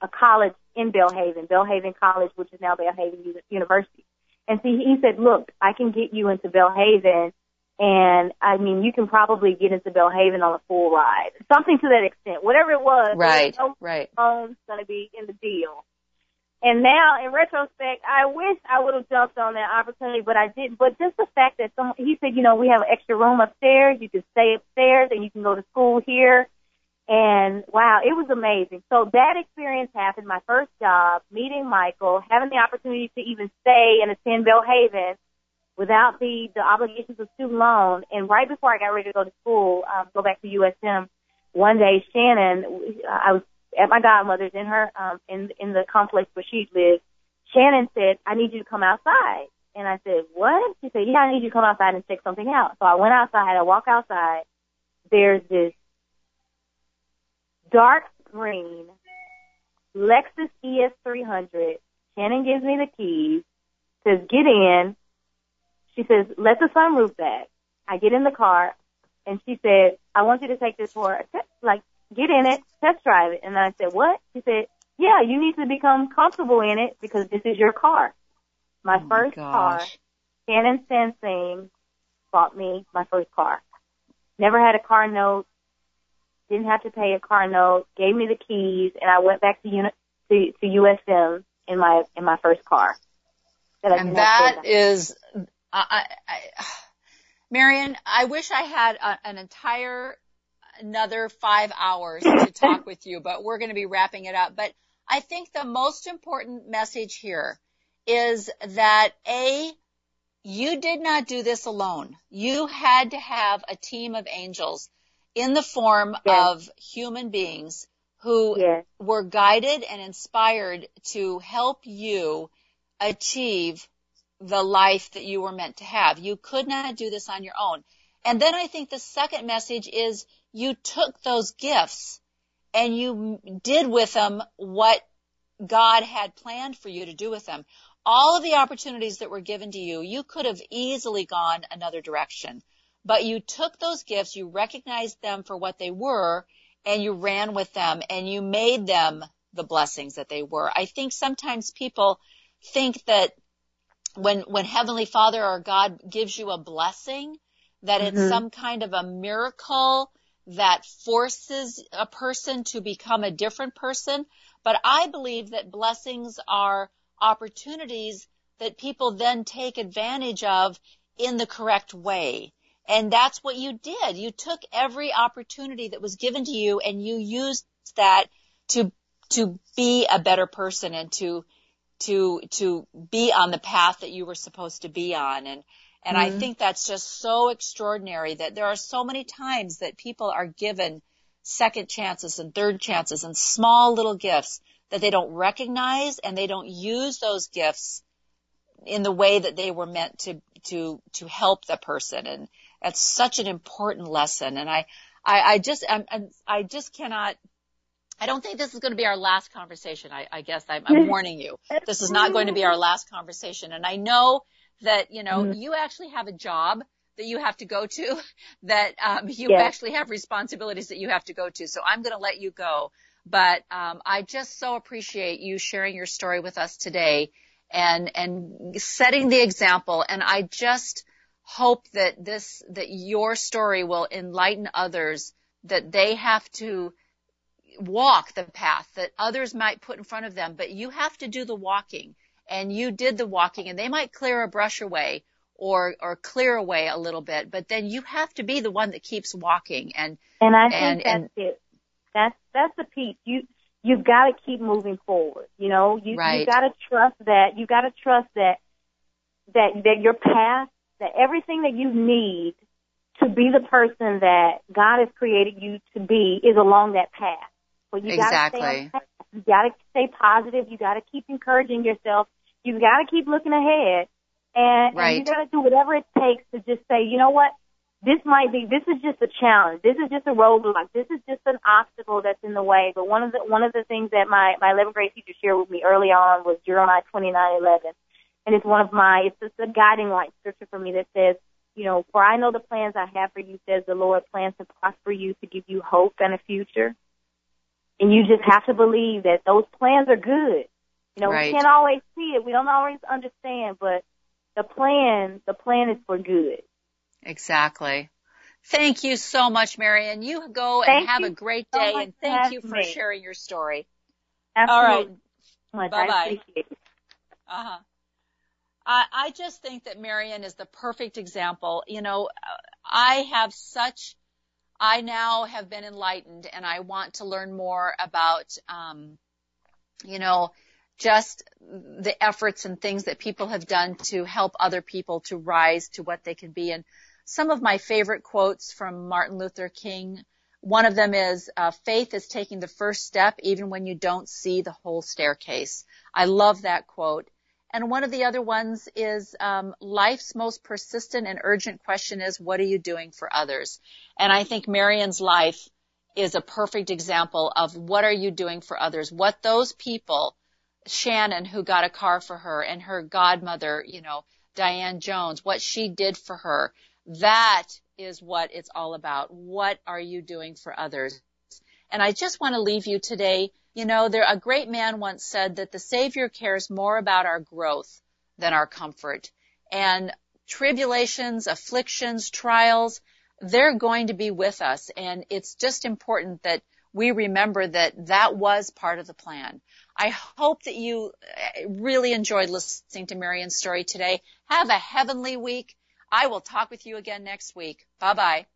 a college in Belhaven, Belhaven College, which is now Belhaven U- University. And see, he said, look, I can get you into Belhaven and I mean, you can probably get into Belhaven on a full ride. Something to that extent. Whatever it was. Right, was right. no loans going to be in the deal. And now, in retrospect, I wish I would have jumped on that opportunity, but I didn't. But just the fact that some, he said, you know, we have an extra room upstairs. You can stay upstairs and you can go to school here. And wow, it was amazing. So that experience happened, my first job, meeting Michael, having the opportunity to even stay and attend Belhaven without the, the obligations of student loan. And right before I got ready to go to school, um, go back to USM, one day Shannon, I was at my godmother's in her, um, in, in the complex where she lived. Shannon said, I need you to come outside. And I said, what? She said, yeah, I need you to come outside and check something out. So I went outside, I walk outside. There's this dark green Lexus ES300. Shannon gives me the keys, says, get in. She says, let the sunroof back. I get in the car and she said, I want you to take this for a test, like, get in it, test drive it. And I said, what? She said, yeah, you need to become comfortable in it because this is your car. My Oh my first car, gosh. Shannon Sansing bought me my first car. Never had a car note, didn't have to pay a car note, gave me the keys, and I went back to uni- to, to USM in my in my first car. That And that I, I, I, Marion, I wish I had a, an entire another five hours to talk with you, but we're going to be wrapping it up. But I think the most important message here is that A, you did not do this alone. You had to have a team of angels in the form Yes. of human beings who Yes. were guided and inspired to help you achieve the life that you were meant to have. You could not do this on your own. And then I think the second message is you took those gifts and you did with them what God had planned for you to do with them. All of the opportunities that were given to you, you could have easily gone another direction. But you took those gifts, you recognized them for what they were, and you ran with them and you made them the blessings that they were. I think sometimes people think that when when Heavenly Father or God gives you a blessing, that it's Mhm. some kind of a miracle that forces a person to become a different person. But I believe that blessings are opportunities that people then take advantage of in the correct way. And that's what you did. You took every opportunity that was given to you and you used that to, to be a better person and to, to, to be on the path that you were supposed to be on. And, and I Mhm. think that's just so extraordinary that there are so many times that people are given second chances and third chances and small little gifts that they don't recognize and they don't use those gifts in the way that they were meant to, to, to help the person. And that's such an important lesson. And I, I, I just, I'm, I just cannot, I don't think this is going to be our last conversation. I, I guess I'm, I'm warning you. This is not going to be our last conversation. And I know that, you know, Mhm. you actually have a job that you have to go to, that um, you Yes. actually have responsibilities that you have to go to. So I'm going to let you go. But um, I just so appreciate you sharing your story with us today and and setting the example. And I just hope that this that your story will enlighten others that they have to walk the path that others might put in front of them, but you have to do the walking. And you did the walking and they might clear a brush away or or clear away a little bit, but then you have to be the one that keeps walking and And I think And- that's and- it. That's that's the piece. You you've got to keep moving forward. You know, you Right. you got to trust that. You got to trust that that that your path, that everything that you need to be the person that God has created you to be is along that path. But you got to stay Exactly. path. You got to stay positive. You got to keep encouraging yourself. You got to keep looking ahead, and, and you got to do whatever it takes to just say, you know what, this might be, this is just a challenge. This is just a roadblock. This is just an obstacle that's in the way. But one of the, one of the things that my, my 11th grade teacher shared with me early on was Jeremiah 29:11. And it's one of my, it's just a guiding light scripture for me that says, you know, for I know the plans I have for you, says the Lord, plans to prosper you, to give you hope and a future. And you just have to believe that those plans are good. You know, right. we can't always see it. We don't always understand, but the plan, the plan is for good. Exactly. Thank you so much, Marion. You go and Thank have a great day and thank you for me. sharing your story. Absolutely. All right. Bye-bye. I appreciate it. Uh-huh. I, I just think that Marion is the perfect example. You know, I have such, I now have been enlightened and I want to learn more about, um, you know, just the efforts and things that people have done to help other people to rise to what they can be. And some of my favorite quotes from Martin Luther King, one of them is, uh, faith is taking the first step even when you don't see the whole staircase. I love that quote. And one of the other ones is um, life's most persistent and urgent question is, what are you doing for others? And I think Marion's life is a perfect example of what are you doing for others? What those people, Shannon who got a car for her and her godmother, you know, Diane Jones, what she did for her, that is what it's all about. What are you doing for others? And I just want to leave you today you know, there, a great man once said that the Savior cares more about our growth than our comfort. And tribulations, afflictions, trials, they're going to be with us. And it's just important that we remember that that was part of the plan. I hope that you uh, really enjoyed listening to Marion's story today. Have a heavenly week. I will talk with you again next week. Bye bye.